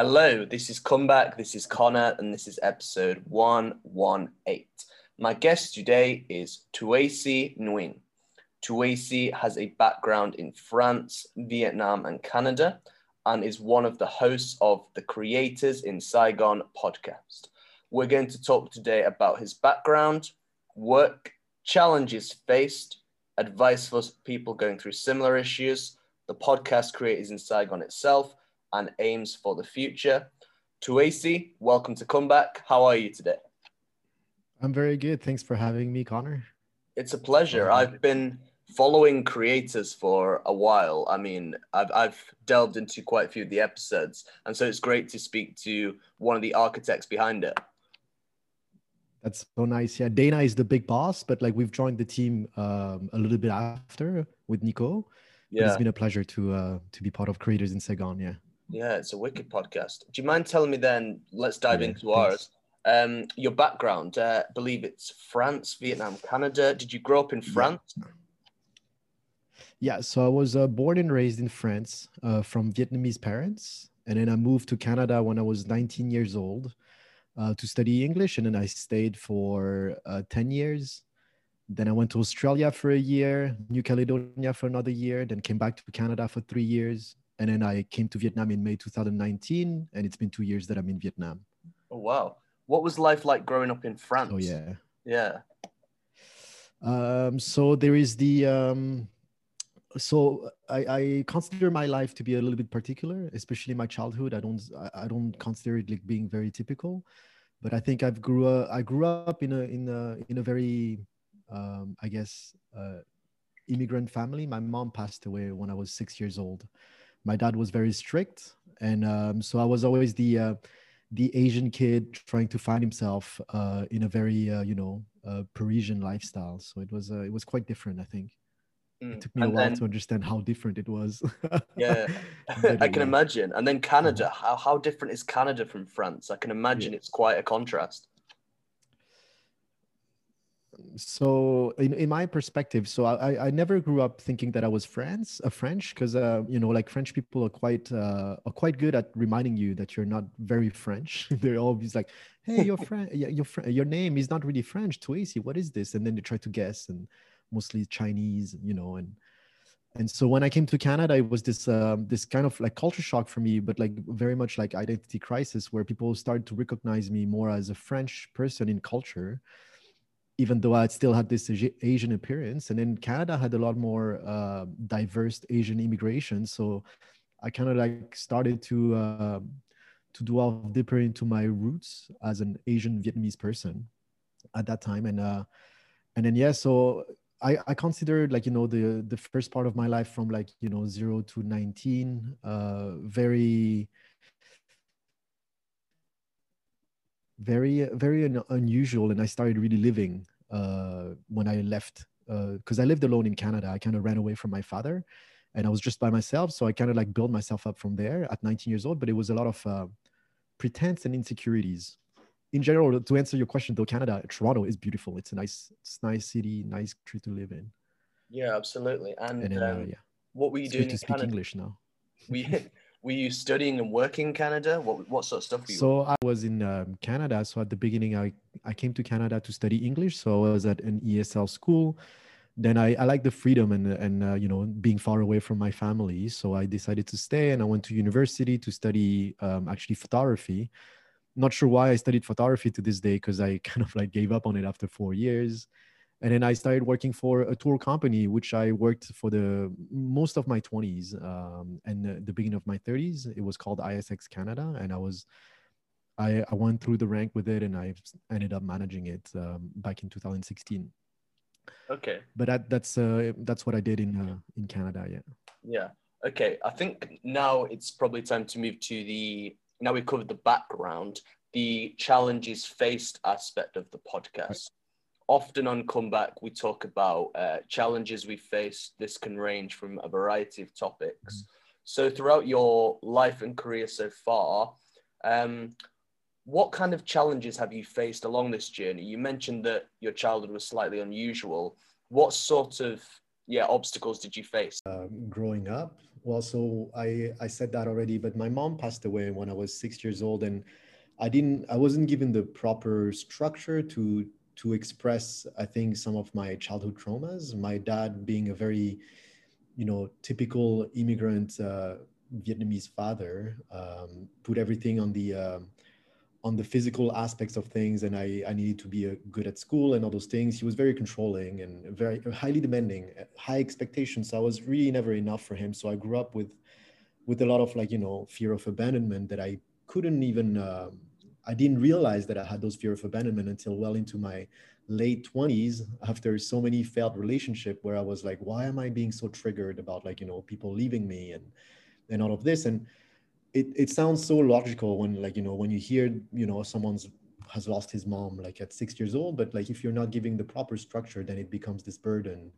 Hello, this is Comeback, this is Connor, and this is episode 118. My guest today is Tuasi Nguyen. Tuasi has a background in France, Vietnam, and Canada, and is one of the hosts of the Creators in Saigon podcast. We're going to talk today about his background, work, challenges faced, advice for people going through similar issues, the podcast Creators in Saigon itself, and aims for the future. Tuasi, welcome to Comeback. How are you today? I'm very good. Thanks for having me, Connor. It's a pleasure. I've been following creators for a while. I mean, I've, I've delved into quite a few of the episodes, and so it's great to speak to one of the architects behind it. That's so nice. Yeah, Dana is the big boss, but like we've joined the team um, a little bit after with Nico. Yeah, it's been a pleasure to uh, to be part of Creators in Saigon. Yeah. Yeah, it's a wicked podcast. Do you mind telling me then? Let's dive yeah, into ours. Um, your background, uh, believe it's France, Vietnam, Canada. Did you grow up in France? Yeah, yeah so I was uh, born and raised in France uh, from Vietnamese parents. And then I moved to Canada when I was 19 years old uh, to study English. And then I stayed for uh, 10 years. Then I went to Australia for a year, New Caledonia for another year, then came back to Canada for three years, and then I came to Vietnam in May 2019, and it's been two years that I'm in Vietnam. Oh wow! What was life like growing up in France? Oh yeah, yeah. Um, so there is the um, so I, I consider my life to be a little bit particular, especially my childhood. I don't I, don't consider it like being very typical, but I think I've grew up I grew up in a in a in a very um, I guess uh, immigrant family. My mom passed away when I was six years old my dad was very strict, and um, so I was always the uh, the Asian kid trying to find himself uh, in a very uh, you know uh, Parisian lifestyle. So it was uh, it was quite different, I think. Mm. It took me and a while then, to understand how different it was. yeah, I can imagine. And then Canada, mm-hmm. how how different is Canada from France? I can imagine yeah. it's quite a contrast so in, in my perspective so I, I never grew up thinking that i was france a french because uh, you know like french people are quite uh, are quite good at reminding you that you're not very french. They're always like hey your friend your, your name is not really french Tuasi, what is this? And then they try to guess and mostly chinese you know and and so when i came to canada it was this um, this kind of like culture shock for me but like very much like identity crisis where people started to recognize me more as a french person in culture even though I still had this Asian appearance. And then Canada had a lot more uh, diverse Asian immigration. So I kind of like started to uh, to delve deeper into my roots as an Asian Vietnamese person at that time. And uh, and then yeah, so I, I considered like you know the the first part of my life from like you know zero to nineteen uh, very very very un- unusual and i started really living uh, when i left because uh, i lived alone in canada. I kind of ran away from my father and i was just by myself so i kind of like built myself up from there at 19 years old but it was a lot of uh, pretense and insecurities. In general to answer your question though canada toronto is beautiful. It's a nice it's a nice city nice country to live in. Yeah absolutely. And, and then, uh, um, yeah. what were you it's doing to speak canada? english now. We were you studying and working in Canada? What what sort of stuff? Were you? So I was in um, Canada. So at the beginning, I I came to Canada to study English. So I was at an ESL school. Then I, I like the freedom and and uh, you know being far away from my family. So I decided to stay, and I went to university to study um, actually photography. Not sure why I studied photography to this day because I kind of like gave up on it after four years and then I started working for a tour company, which I worked for the most of my 20s um, and the, the, beginning of my 30s. It was called ISX Canada, and I was I, I went through the rank with it, and I ended up managing it um, back in 2016. Okay, but that, that's uh, that's what I did in uh, in Canada. Yeah. Yeah. Okay. I think now it's probably time to move to the. Now we've covered the background, the challenges faced aspect of the podcast often on comeback we talk about uh, challenges we face. This can range from a variety of topics. Mm. so throughout your life and career so far um, what kind of challenges have you faced along this journey? You mentioned that your childhood was slightly unusual. What sort of yeah obstacles did you face? Uh, growing up well, so I I said that already, but my mom passed away when I was six years old, and I didn't I wasn't given the proper structure to to express I think some of my childhood traumas. My dad being a very you know typical immigrant uh, Vietnamese father um, put everything on the um, on the physical aspects of things and I, I needed to be a, good at school and all those things. He was very controlling and very highly demanding high expectations. So i was really never enough for him. So i grew up with with a lot of like you know fear of abandonment that i couldn't even um, i didn't realize that i had those fear of abandonment until well into my late 20s after so many failed relationship where i was like why am i being so triggered about like you know people leaving me and and all of this? And it, it sounds so logical when like you know when you hear you know someone's has lost his mom like at six years old but like if you're not giving the proper structure then it becomes this burden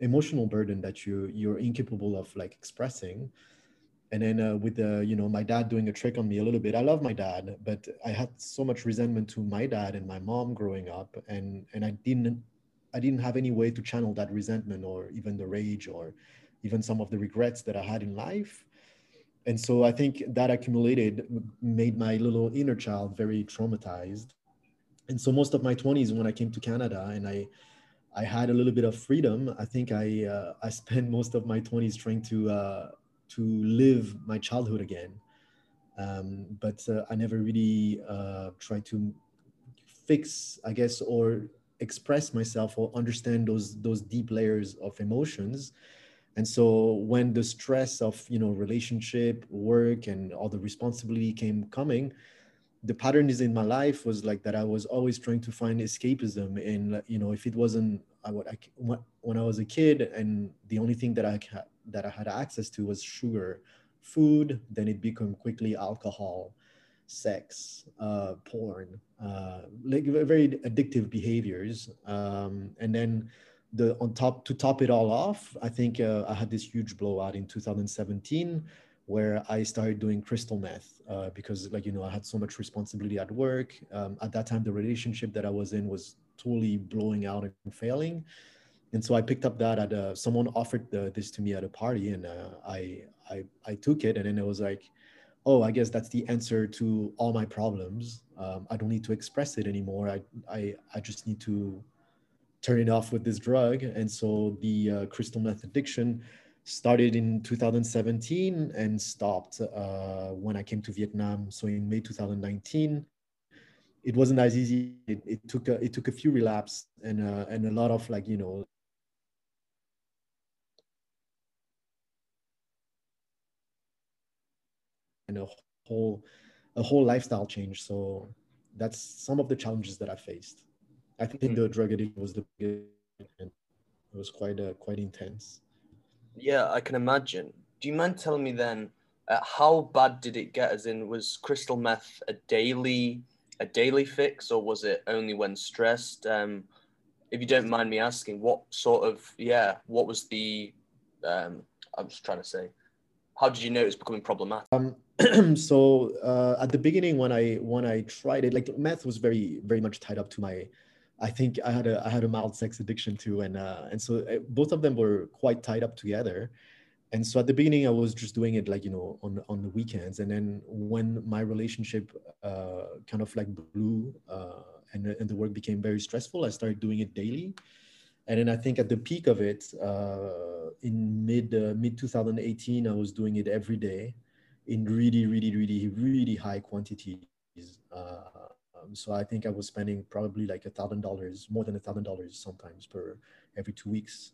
emotional burden that you you're incapable of like expressing and then uh, with the you know my dad doing a trick on me a little bit i love my dad but i had so much resentment to my dad and my mom growing up and and i didn't i didn't have any way to channel that resentment or even the rage or even some of the regrets that i had in life and so I think that accumulated made my little inner child very traumatized. And so most of my 20s, when I came to Canada and I, I had a little bit of freedom, I think I, uh, I spent most of my 20s trying to, uh, to live my childhood again. Um, but uh, I never really uh, tried to fix, I guess, or express myself or understand those, those deep layers of emotions and so when the stress of you know relationship work and all the responsibility came coming the pattern is in my life was like that i was always trying to find escapism and you know if it wasn't I, would, I when i was a kid and the only thing that i that i had access to was sugar. Food then it became quickly alcohol sex uh, porn uh, like very addictive behaviors. Um, and then the on top to top it all off, I think uh, I had this huge blowout in 2017 where I started doing crystal meth uh, because like you know I had so much responsibility at work. Um, at that time, the relationship that I was in was totally blowing out and failing, and so I picked up that at a, someone offered the, this to me at a party, and uh, I, I I took it, and then it was like, oh, I guess that's the answer to all my problems. Um, I don't need to express it anymore. I I I just need to turn it off with this drug. And so the uh, crystal meth addiction started in 2017 and stopped uh, when I came to Vietnam. So in May 2019, it wasn't as easy. It, it took a, it took a few relapse and uh, and a lot of like you know and a whole a whole lifestyle change. So that's some of the challenges that I faced. I think mm-hmm. the drug addiction was the biggest, and it was quite uh, quite intense. Yeah, I can imagine. Do you mind telling me then uh, how bad did it get? As in, was crystal meth a daily a daily fix, or was it only when stressed? Um, if you don't mind me asking, what sort of yeah, what was the um, I'm just trying to say, how did you know it was becoming problematic? Um, so uh, at the beginning, when I when I tried it, like meth was very very much tied up to my I think I had a I had a mild sex addiction too, and uh, and so uh, both of them were quite tied up together. And so at the beginning, I was just doing it like you know on on the weekends, and then when my relationship uh, kind of like blew uh, and and the work became very stressful, I started doing it daily. And then I think at the peak of it, uh, in mid uh, mid 2018, I was doing it every day, in really really really really high quantities. Uh, um, so I think I was spending probably like a thousand dollars, more than a thousand dollars sometimes per every two weeks.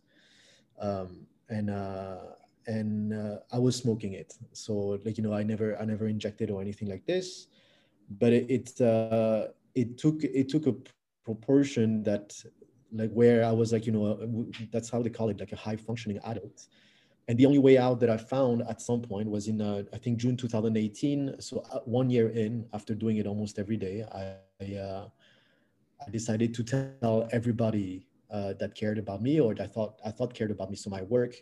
Um, and uh, and uh, I was smoking it. So like you know, I never I never injected or anything like this, but it it, uh, it took it took a proportion that like where I was like you know that's how they call it like a high functioning adult and the only way out that I found at some point was in uh, I think June 2018. So uh, one year in, after doing it almost every day, I uh, I decided to tell everybody uh, that cared about me or that I thought I thought cared about me. So my work,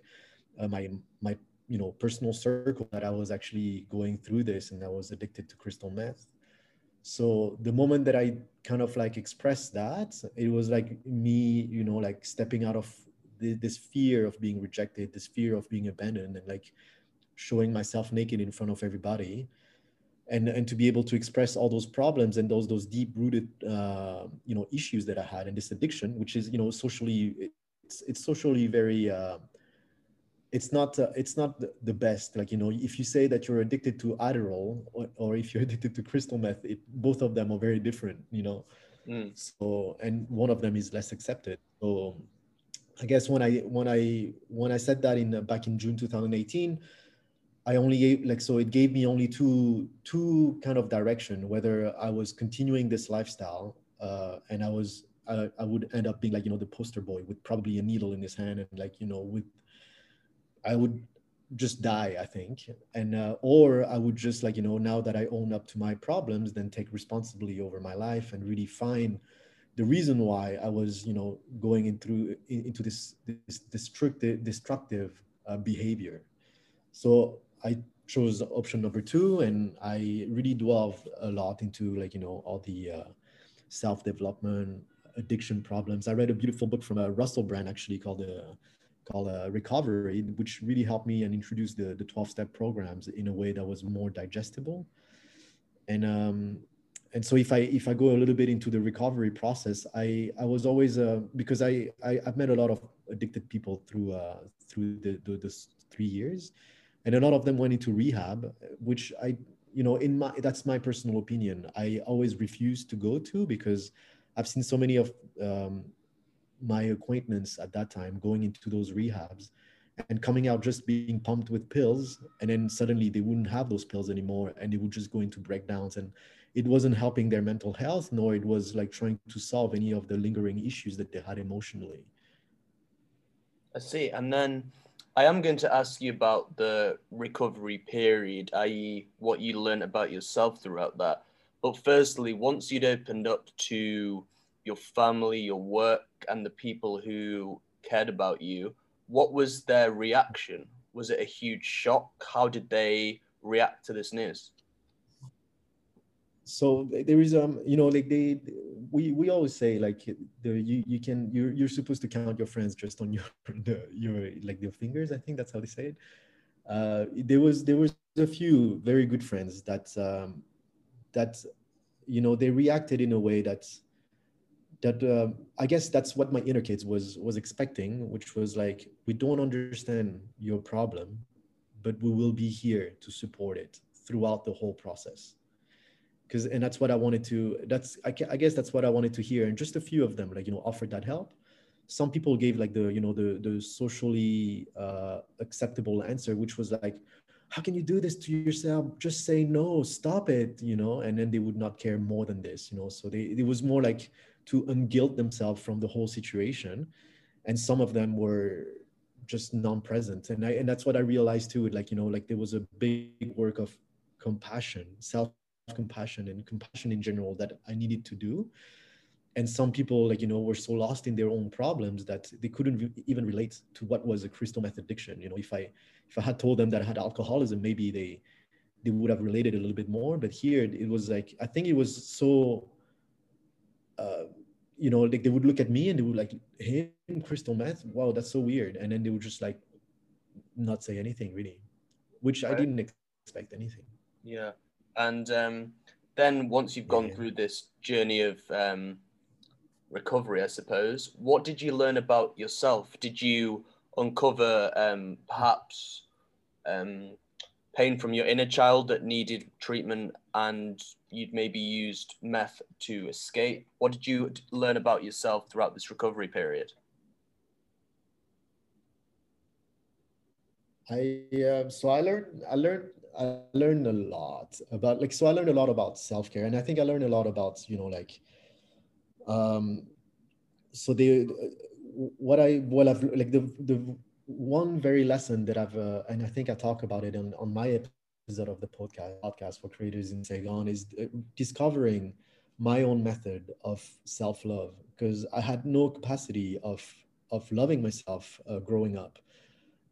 uh, my my you know personal circle that I was actually going through this and I was addicted to crystal meth. So the moment that I kind of like expressed that, it was like me, you know, like stepping out of this fear of being rejected, this fear of being abandoned, and like showing myself naked in front of everybody and and to be able to express all those problems and those those deep rooted uh, you know issues that I had and this addiction, which is you know socially it's it's socially very uh, it's not uh, it's not the, best like you know if you say that you're addicted to Adderall or, or if you're addicted to crystal meth, it, both of them are very different, you know. Mm. So and one of them is less accepted. So I guess when I when I when I said that in uh, back in June 2018 I only gave like so it gave me only two two kind of direction whether I was continuing this lifestyle uh, and I was I, I would end up being like you know the poster boy with probably a needle in his hand and like you know with I would just die I think. And uh, or I would just like you know now that I own up to my problems then take responsibility over my life and really find the reason why I was you know going in through in, into this this destructive destructive uh, behavior so I chose option number two, and I really delved a lot into like you know all the uh, self development, addiction problems. I read a beautiful book from a uh, Russell Brand actually called uh, called uh, Recovery, which really helped me and introduced the the twelve step programs in a way that was more digestible. And um, and so if I if I go a little bit into the recovery process, I I was always uh, because I, I have met a lot of addicted people through uh, through the, the this three years. And a lot of them went into rehab which i you know in my that's my personal opinion. I always refuse to go to because i've seen so many of um, my acquaintance at that time going into those rehabs and coming out just being pumped with pills. And then suddenly they wouldn't have those pills anymore and they would just go into breakdowns and it wasn't helping their mental health nor it was like trying to solve any of the lingering issues that they had emotionally i see and then I am going to ask you about the recovery period, i.e., what you learned about yourself throughout that. But firstly, once you'd opened up to your family, your work, and the people who cared about you, what was their reaction? Was it a huge shock? How did they react to this news? So there is um you know like they we we always say like the you you can you're you're supposed to count your friends just on your the, your like your fingers i think that's how they say it. Uh there was there was a few very good friends that um that you know they reacted in a way that that uh, i guess that's what my inner kids was was expecting which was like we don't understand your problem but we will be here to support it throughout the whole process because and that's what i wanted to that's I, I guess that's what i wanted to hear. And just a few of them like you know offered that help. Some people gave like the you know the the socially uh, acceptable answer which was like how can you do this to yourself? Just say no stop it you know? And then they would not care more than this you know? So they it was more like to unguilt themselves from the whole situation. And some of them were just non-present. And i and that's what i realized too like you know like there was a big work of compassion self compassion and compassion in general that I needed to do. And some people, like, you know, were so lost in their own problems that they couldn't re- even relate to what was a crystal meth addiction. You know, if I if I had told them that I had alcoholism, maybe they they would have related a little bit more. But here it was like I think it was so uh, you know, like they would look at me and they would like him crystal meth. Wow, that's so weird. And then they would just like not say anything really, which. I didn't expect anything. Yeah. And um, then once you've gone yeah. through this journey of um, recovery, I suppose, what did you learn about yourself? Did you uncover um, perhaps um, pain from your inner child that needed treatment and you'd maybe used meth to escape? What did you learn about yourself throughout this recovery period? I uh, so I learned I learned I learned a lot about like so I learned a lot about self care, and I think I learned a lot about you know like, um, so the what I what I've like the the one very lesson that I've uh, and I think I talk about it on on my episode of the podcast podcast for creators in Saigon is uh, discovering my own method of self love because I had no capacity of of loving myself uh, growing up,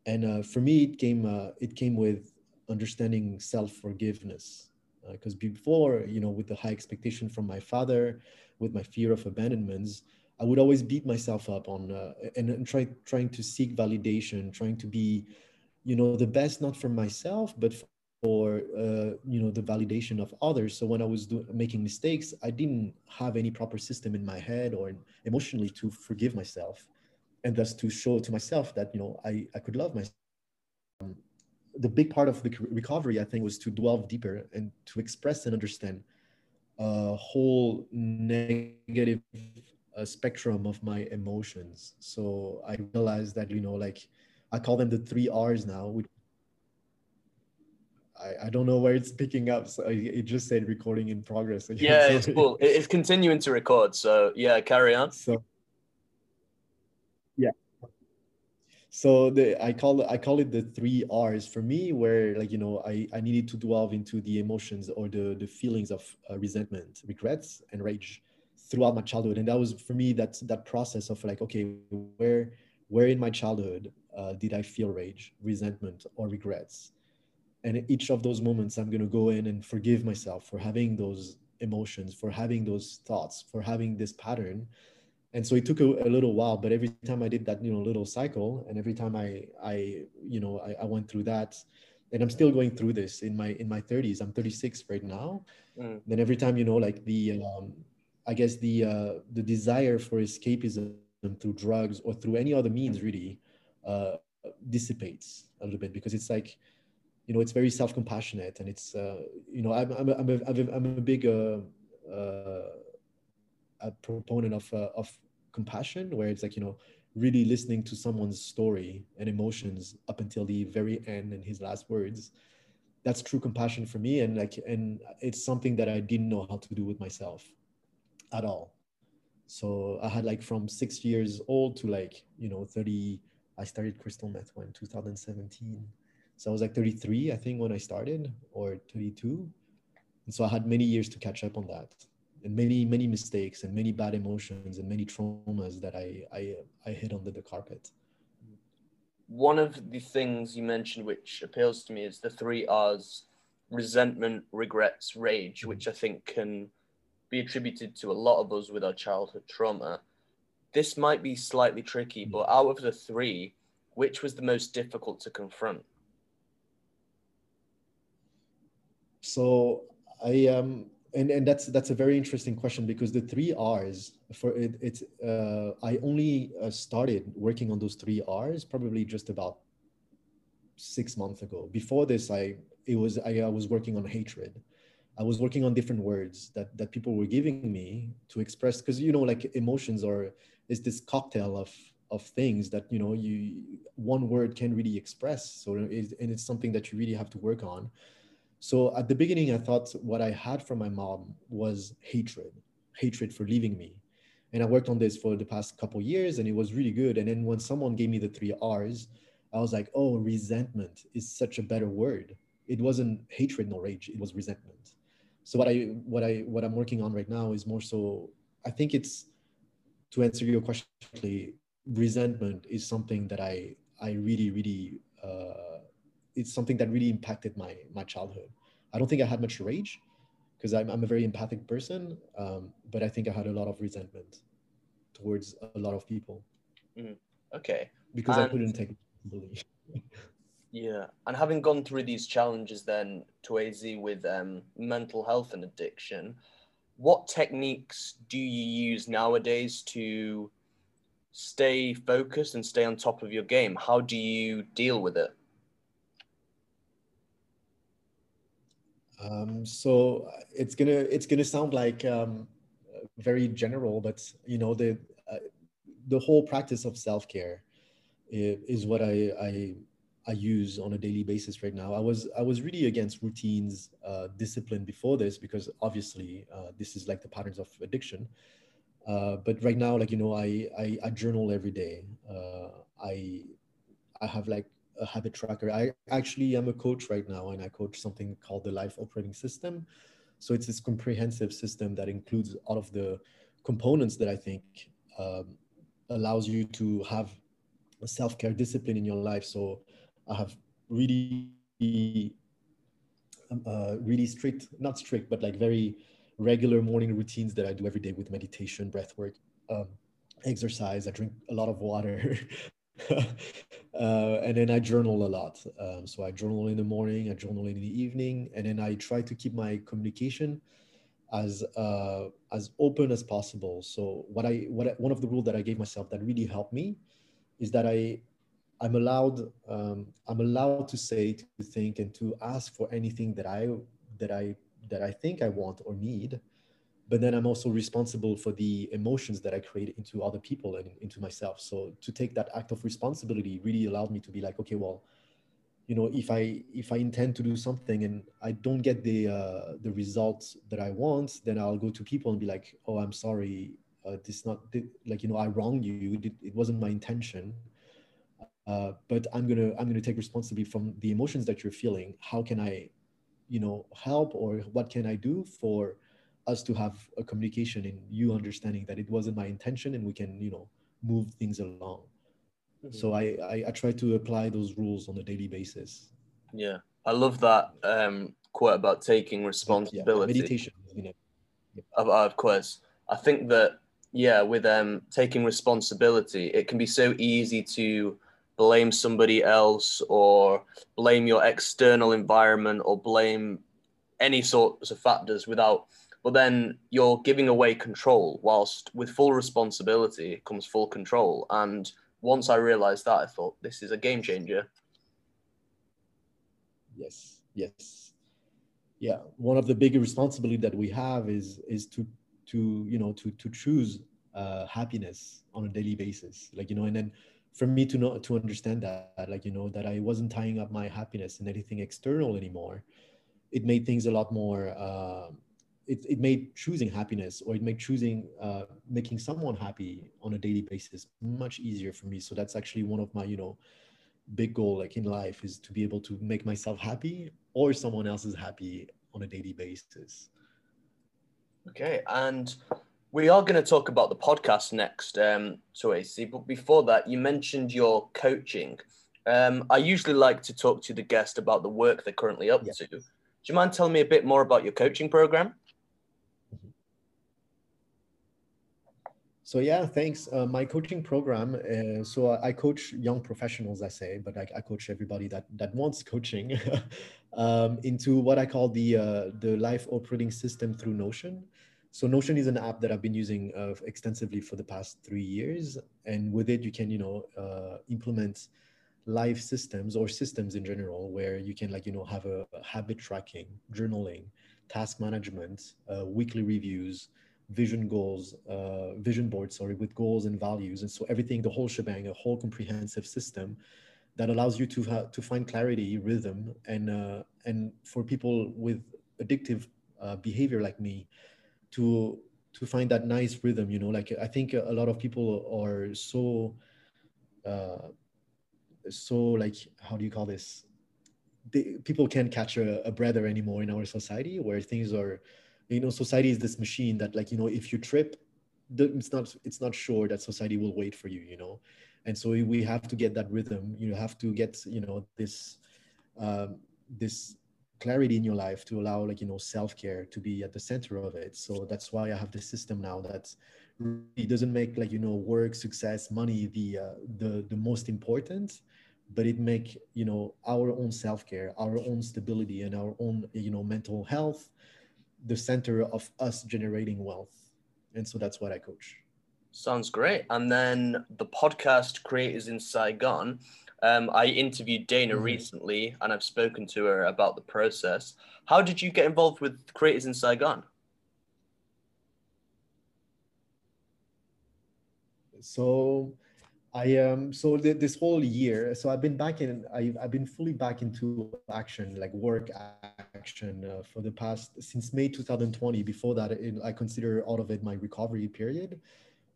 and uh, for me it came uh, it came with understanding self-forgiveness because uh, before you know with the high expectation from my father with my fear of abandonments i would always beat myself up on uh, and, and try, trying to seek validation trying to be you know the best not for myself but for uh, you know the validation of others. So when i was do- making mistakes i didn't have any proper system in my head or emotionally to forgive myself. And thus to show to myself that you know i, I could love myself the big part of the recovery i think was to delve deeper and to express and understand a whole negative uh, spectrum of my emotions so i realized that you know like i call them the three r's now which I, I don't know where it's picking up. So it just said recording in progress. Again. Yeah, it's cool. It's continuing to record. So yeah, carry on. So yeah. So the I call I call it the three R's for me, where like you know I I needed to delve into the emotions or the the feelings of uh, resentment, regrets, and rage throughout my childhood, and that was for me that's that process of like okay where where in my childhood uh, did I feel rage, resentment, or regrets? and each of those moments i'm to go in and forgive myself for having those emotions for having those thoughts for having this pattern and so it took a, a, little while but every time i did that you know little cycle and every time i i you know I, I, went through that and i'm still going through this in my in my 30s i'm 36 right now mm. then every time you know like the um, i guess the uh, the desire for escapism through drugs or through any other means really uh, dissipates a little bit because it's like you know it's very self-compassionate and it's uh, you know I'm I'm a, I'm a, I'm a big uh, uh, a proponent of uh, of compassion where it's like you know really listening to someone's story and emotions up until the very end and his last words. That's true compassion for me and like and it's something that I didn't know how to do with myself at all. So I had like from 6 years old to like you know 30 I started crystal meth when 2017 so I was like 33, I think, when I started, or 32. And so I had many years to catch up on that, and many, many mistakes, and many bad emotions, and many traumas that I I, I hid under the carpet. One of the things you mentioned, which appeals to me, is the three R's: resentment, regrets, rage, mm-hmm. which I think can be attributed to a lot of us with our childhood trauma. This might be slightly tricky, mm-hmm. but out of the three, which was the most difficult to confront? So I um and and that's that's a very interesting question because the three R's for it it's uh, I only uh, started working on those three R's probably just about six months ago. Before this, I it was I, I was working on hatred. I was working on different words that that people were giving me to express because you know like emotions are is this cocktail of of things that you know you one word can really express. So it, and it's something that you really have to work on. So at the beginning, I thought what I had from my mom was hatred, hatred for leaving me. And I worked on this for the past couple years and it was really good. And then when someone gave me the three R's, I was like, oh, resentment is such a better word. It wasn't hatred nor rage, it was resentment. So what I what I what I'm working on right now is more so I think it's to answer your question resentment is something that I I really, really uh, it's something that really impacted my my childhood. I don't think I had much rage because I'm, I'm a very empathic person, um, but I think I had a lot of resentment towards a lot of people. Mm, okay. Because and, I couldn't take it yeah, and having gone through these challenges, then Tuasi with um, mental health and addiction, what techniques do you use nowadays to stay focused and stay on top of your game? How do you deal with it? Um, so it's gonna it's gonna sound like um, very general, but you know the uh, the whole practice of self care is what I, I I use on a daily basis right now. I was I was really against routines, uh, discipline before this because obviously uh, this is like the patterns of addiction. Uh, but right now, like you know, I I, I journal every day. Uh, I I have like a habit tracker. I actually am a coach right now, and I coach something called the Life Operating System. So it's this comprehensive system that includes all of the components that I think um, allows you to have a self-care discipline in your life. So I have really, um, uh, really strict, not strict, but like very regular morning routines that I do every day with meditation, breath work, um, exercise. I drink a lot of water. uh, and then I journal a lot. Um, so I journal in the morning, I journal in the evening, and then I try to keep my communication as uh, as open as possible. So what I what I, one of the rules that I gave myself that really helped me is that I I'm allowed um, I'm allowed to say to think and to ask for anything that I that I that I think I want or need but then i'm also responsible for the emotions that i create into other people and into myself. So to take that act of responsibility really allowed me to be like okay well you know if i if i intend to do something and i don't get the uh, the results that i want then i'll go to people and be like oh i'm sorry uh, this not like you know i wronged you. It, it wasn't my intention. Uh, but i'm gonna i'm gonna take responsibility from the emotions that you're feeling. How can i you know help or what can i do for us to have a communication and you understanding that it wasn't my intention and we can you know move things along. Mm-hmm. so I, I, I try to apply those rules on a daily basis. Yeah. I love that um quote about taking responsibility. yeah, meditation you know yeah. of, of course. I think that yeah with um taking responsibility it can be so easy to blame somebody else or blame your external environment or blame any sorts of factors without but then you're giving away control whilst with full responsibility comes full control. And once i realized that i thought this is a game changer. Yes yes. Yeah one of the big responsibility that we have is is to to you know to to choose uh, happiness on a daily basis. Like you know and then for me to know to understand that like you know that i wasn't tying up my happiness in anything external anymore it made things a lot more uh, it, it made choosing happiness or it made choosing uh, making someone happy on a daily basis much easier for me. So that's actually one of my you know big goal like in life is to be able to make myself happy or someone else is happy on a daily basis. Okay and we are going to talk about the podcast next um so AC, but before that you mentioned your coaching. Um i usually like to talk to the guest about the work they're currently up to. Do you mind telling me a bit more about your coaching program So yeah, thanks. Uh, my coaching program. Uh, so I coach young professionals, I say, but I, I coach everybody that that wants coaching um, into what I call the uh, the life operating system through Notion. So Notion is an app that I've been using uh, extensively for the past three years, and with it you can you know uh, implement life systems or systems in general where you can like you know have a, a habit tracking, journaling, task management, uh, weekly reviews vision goals, uh, vision board, sorry, with goals and values. And so everything, the whole shebang, a whole comprehensive system that allows you to ha- to find clarity, rhythm, and uh, and for people with addictive uh, behavior like me, to to find that nice rhythm. You know, like I think a lot of people are so uh, so like how do you call this? They, people can't catch a, a breather anymore in our society where things are you know society is this machine that like you know if you trip it's not it's not sure that society will wait for you you know? And so we have to get that rhythm. You have to get you know this um, this clarity in your life to allow like you know self-care to be at the center of it. So that's why i have this system now that really doesn't make like you know work success money the uh, the the most important but it make you know our own self-care our own stability and our own you know mental health the center of us generating wealth. And so that's what I coach. Sounds great. And then the podcast Creators in Saigon. Um, I interviewed Dana mm-hmm. recently and I've spoken to her about the process. How did you get involved with Creators in Saigon? So I um so th- this whole year, so I've been back in. I've I've been fully back into action, like work action, uh, for the past since May 2020. Before that, it, I consider all of it my recovery period,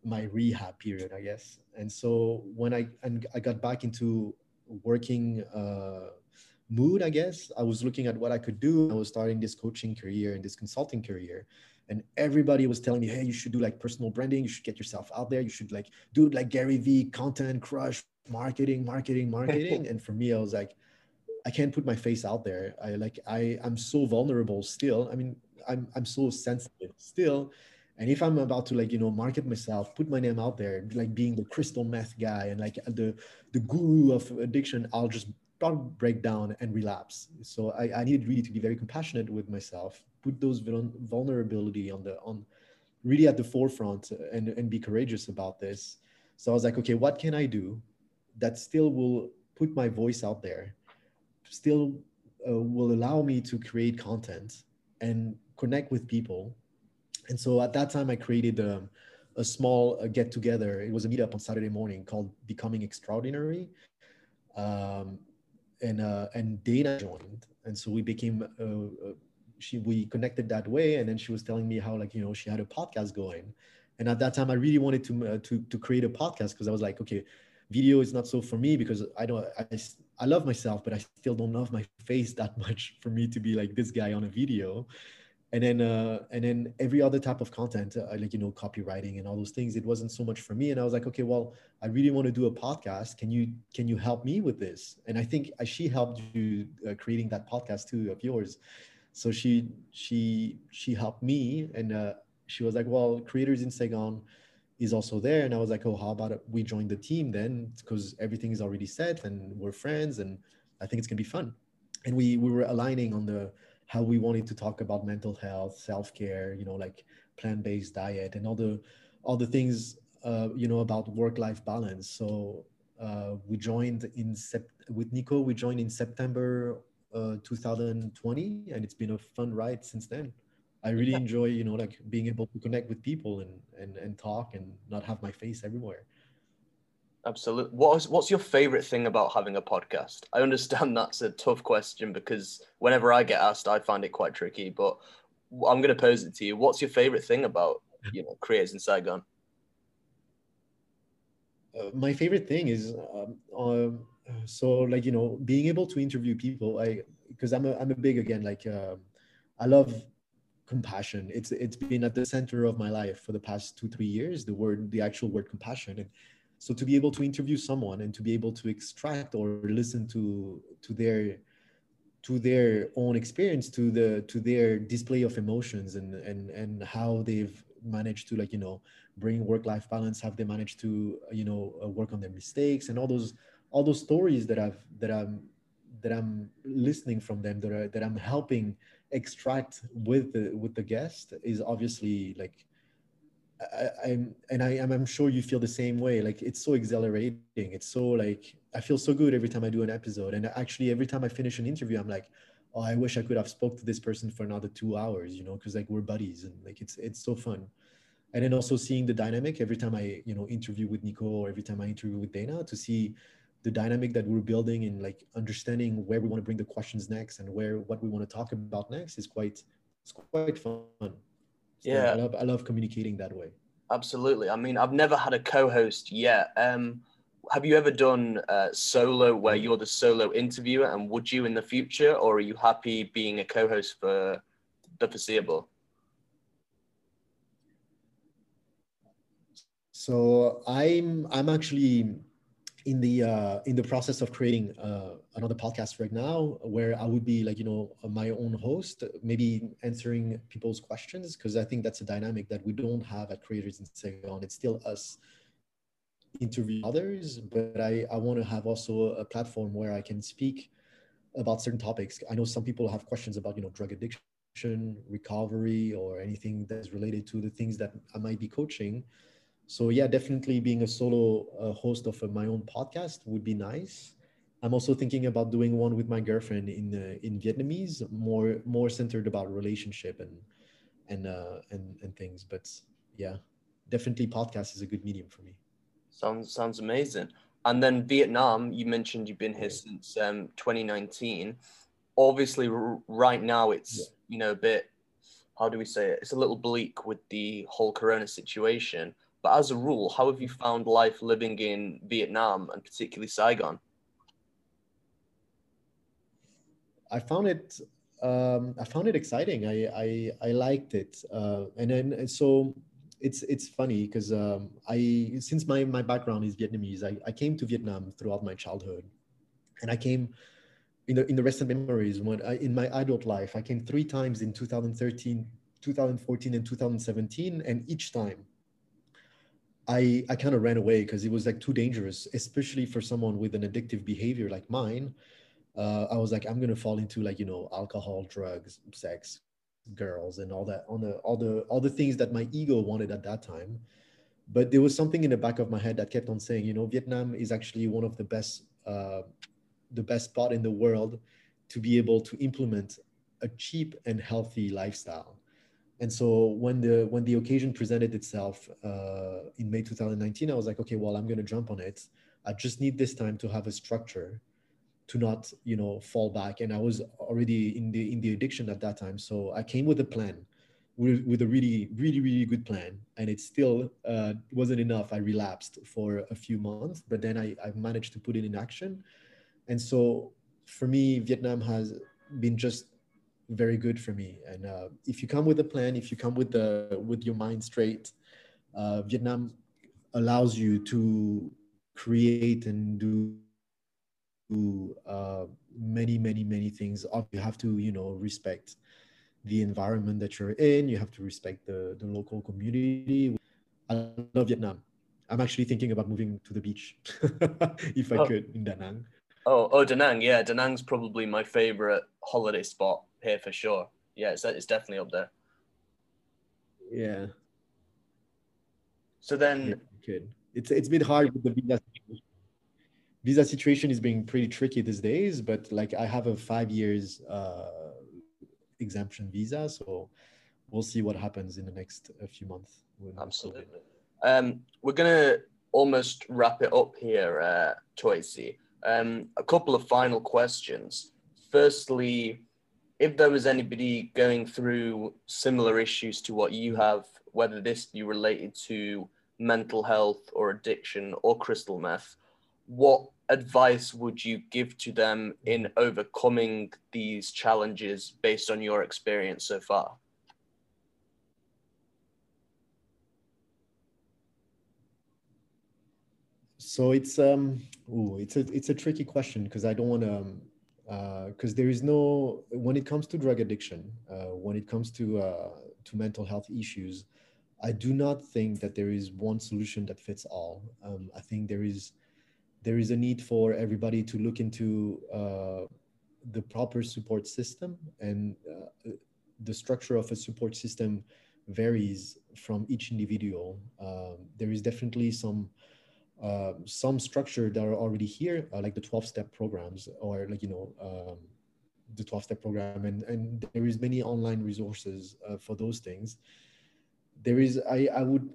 my rehab period, I guess. And so when I and I got back into working uh, mood, I guess I was looking at what I could do. I was starting this coaching career and this consulting career, and everybody was telling me hey you should do like personal branding. You should get yourself out there. You should like do it like gary vee content crush marketing marketing marketing. And for me i was like i can't put my face out there. I like i i'm so vulnerable still. I mean i'm i'm so sensitive still. And if i'm about to like you know market myself put my name out there like being the crystal meth guy and like the the guru of addiction i'll just probably break down and relapse so i, I needed really to be very compassionate with myself put those vulnerability on the on really at the forefront and and be courageous about this so i was like okay what can i do that still will put my voice out there still uh, will allow me to create content and connect with people and so at that time, I created a, um, a small uh, get together. It was a meetup on Saturday morning called Becoming Extraordinary. Um, and uh, and Dana joined, and so we became. Uh, uh, she we connected that way, and then she was telling me how like you know she had a podcast going, and at that time I really wanted to uh, to to create a podcast because I was like, okay, video is not so for me because I don't I I love myself, but I still don't love my face that much for me to be like this guy on a video and then uh, and then every other type of content uh, like you know copywriting and all those things it wasn't so much for me. And i was like okay well i really want to do a podcast. Can you can you help me with this? And i think uh, she helped you uh, creating that podcast too of yours. So she she she helped me and uh, she was like well creators in saigon is also there. And i was like oh how about we join the team then? Because everything is already set and we're friends and i think it's gonna be fun. And we we were aligning on the how we wanted to talk about mental health, self care, you know, like plant based diet and all the all the things uh, you know about work life balance. So uh, we joined in sep- with Nico. We joined in September uh, 2020, and it's been a fun ride since then. I really enjoy, you know, like being able to connect with people and and and talk and not have my face everywhere. Absolutely. What is, what's your favorite thing about having a podcast? I understand that's a tough question because whenever I get asked, I find it quite tricky. But I'm going to pose it to you. What's your favorite thing about you know creators in Saigon? Uh, my favorite thing is um, um, so like you know being able to interview people. I because I'm a I'm a big again like uh, I love compassion. It's it's been at the center of my life for the past two three years. The word the actual word compassion and so to be able to interview someone and to be able to extract or listen to to their to their own experience to the to their display of emotions and and and how they've managed to like you know bring work life balance have they managed to you know uh, work on their mistakes and all those all those stories that i've that i'm that i'm listening from them that are that i'm helping extract with the with the guest is obviously like I, am and I am I'm sure you feel the same way. Like it's so exhilarating. It's so like I feel so good every time I do an episode. And actually every time I finish an interview, I'm like, oh, I wish I could have spoke to this person for another two hours, you know, because like we're buddies and like it's it's so fun. And then also seeing the dynamic every time I, you know, interview with Nico or every time I interview with Dana to see the dynamic that we're building and like understanding where we want to bring the questions next and where what we want to talk about next is quite it's quite fun yeah, I love I love communicating that way. Absolutely. I mean, I've never had a co-host yet. Um, have you ever done uh, solo where you're the solo interviewer, and would you in the future, or are you happy being a co-host for the foreseeable? So I'm I'm actually in the uh, in the process of creating uh, another podcast right now where I would be like you know my own host, maybe answering people's questions because I think that's a dynamic that we don't have at Creators in Saigon. It's still us interview others, but I I want to have also a platform where I can speak about certain topics. I know some people have questions about you know drug addiction, recovery, or anything that's related to the things that I might be coaching so yeah definitely being a solo uh, host of uh, my own podcast would be nice. I'm also thinking about doing one with my girlfriend in uh, in vietnamese more more centered about relationship and and uh and and things. But yeah definitely podcast is a good medium for me. Sounds sounds amazing. And then vietnam you mentioned you've been here since um 2019 obviously r- right now it's yeah. you know a bit how do we say it? It's a little bleak with the whole corona situation but as a rule, how have you found life living in Vietnam and particularly Saigon? I found it. Um, I found it exciting. I I, I liked it, uh, and then so it's it's funny because um, I since my my background is Vietnamese, I, I came to Vietnam throughout my childhood, and I came in the in the recent memories when I, in my adult life I came three times in 2013, 2014 and 2017, and each time I I kind of ran away because it was like too dangerous, especially for someone with an addictive behavior like mine. Uh, I was like, I'm gonna fall into like you know alcohol, drugs, sex, girls, and all that on the all the all the things that my ego wanted at that time. But there was something in the back of my head that kept on saying, you know, Vietnam is actually one of the best uh, the best spot in the world to be able to implement a cheap and healthy lifestyle and so when the when the occasion presented itself uh, in May 2019, I was like, okay, well, I'm going to jump on it. I just need this time to have a structure, to not you know fall back. And I was already in the in the addiction at that time, so I came with a plan, with, with a really really really good plan. And it still uh, wasn't enough. I relapsed for a few months, but then I I managed to put it in action. And so for me, Vietnam has been just very good for me. And uh, if you come with a plan, if you come with the with your mind straight, uh, Vietnam allows you to create and do uh, many, many, many things. You have to, you know, respect the environment that you're in. You have to respect the the local community. I love Vietnam. I'm actually thinking about moving to the beach if I oh. could in Da Nang. Oh, oh, Da Nang. Yeah, Da Nang's probably my favorite holiday spot here for sure. Yeah, it's it's definitely up there. Yeah. So then, good. It's it's been hard with the visa situation. Visa situation is being pretty tricky these days, but like I have a five years uh, exemption visa, so we'll see what happens in the next a few months. Absolutely. Um, we're gonna almost wrap it up here, uh. Um, a couple of final questions. Firstly, if there was anybody going through similar issues to what you have, whether this be related to mental health or addiction or crystal meth, what advice would you give to them in overcoming these challenges based on your experience so far? So it's um, ooh, it's a it's a tricky question because I don't want to because uh, there is no when it comes to drug addiction uh, when it comes to uh, to mental health issues i do not think that there is one solution that fits all. Um, i think there is there is a need for everybody to look into uh, the proper support system and uh, the structure of a support system varies from each individual. Um, there is definitely some uh, some structure that are already here, uh, like the 12 step programs or like, you know, um, the 12 step program. And, and there is many online resources uh, for those things. There is, I, I would,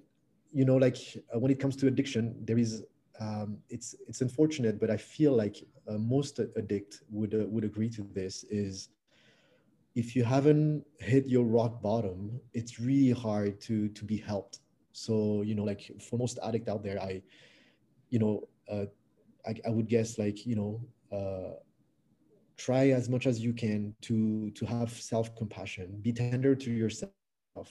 you know, like uh, when it comes to addiction, there is, um, it's, it's unfortunate, but I feel like uh, most addict would, would agree to this is if you haven't hit your rock bottom, it's really hard to, to be helped. So, you know, like for most addict out there, I, you know, uh, I, I, would guess like, you know, uh, try as much as you can to to have self-compassion, be tender to yourself,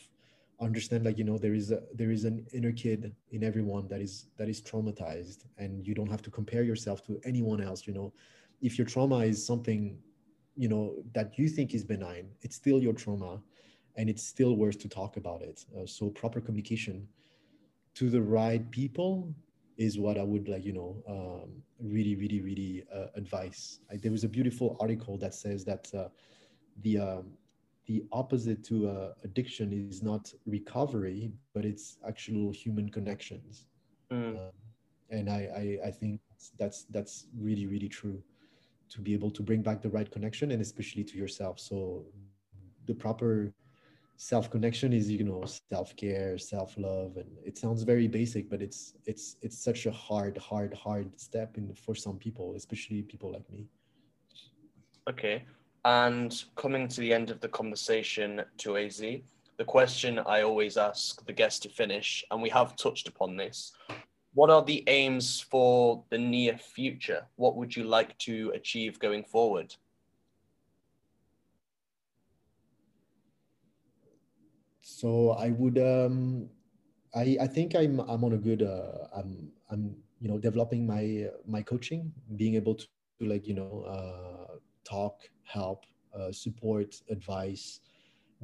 understand like, you know, there is a there is an inner kid in everyone that is that is traumatized and you don't have to compare yourself to anyone else, you know. If your trauma is something, you know, that you think is benign, it's still your trauma and it's still worth to talk about it. Uh, so proper communication to the right people is what I would like, you know, um, really, really, really uh, advise. Like, there was a beautiful article that says that uh, the um, the opposite to uh, addiction is not recovery, but it's actual human connections. Mm. Um, and I, I, I think that's that's really, really true. To be able to bring back the right connection, and especially to yourself. So, the proper self connection is you know self care self love and it sounds very basic but it's it's it's such a hard hard hard step in for some people especially people like me. Okay. And coming to the end of the conversation Tuasi the question i always ask the guest to finish and we have touched upon this what are the aims for the near future? What would you like to achieve going forward so I would um, I I think I'm I'm on a good uh, I'm I'm you know developing my my coaching, being able to, like you know uh, talk, help, uh, support, advice,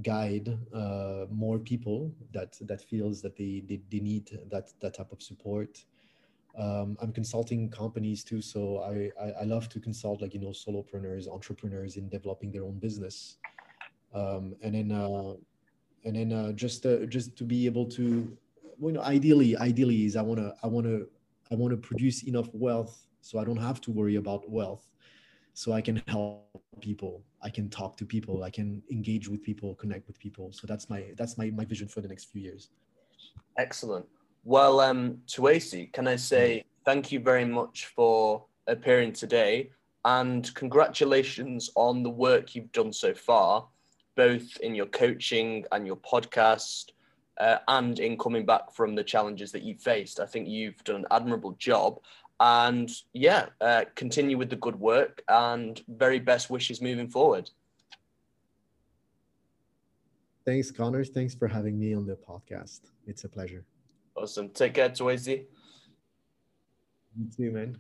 guide uh, more people that that feels that they, they, they need that that type of support. Um, i'm consulting companies too so I, I, I love to consult like you know solopreneurs entrepreneurs in developing their own business. Um, and then uh, and then uh, just uh, just to be able to you know ideally ideally is i want to i want to i want to produce enough wealth so i don't have to worry about wealth so i can help people. I can talk to people. I can engage with people connect with people. So that's my that's my, my vision for the next few years. Excellent. Well um tuasi can i say thank you very much for appearing today and congratulations on the work you've done so far both in your coaching and your podcast uh, and in coming back from the challenges that you faced. I think you've done an admirable job. And yeah, uh, continue with the good work and very best wishes moving forward. Thanks, Connor. Thanks for having me on the podcast. It's a pleasure. Awesome. Take care, Tuasi. You too, man.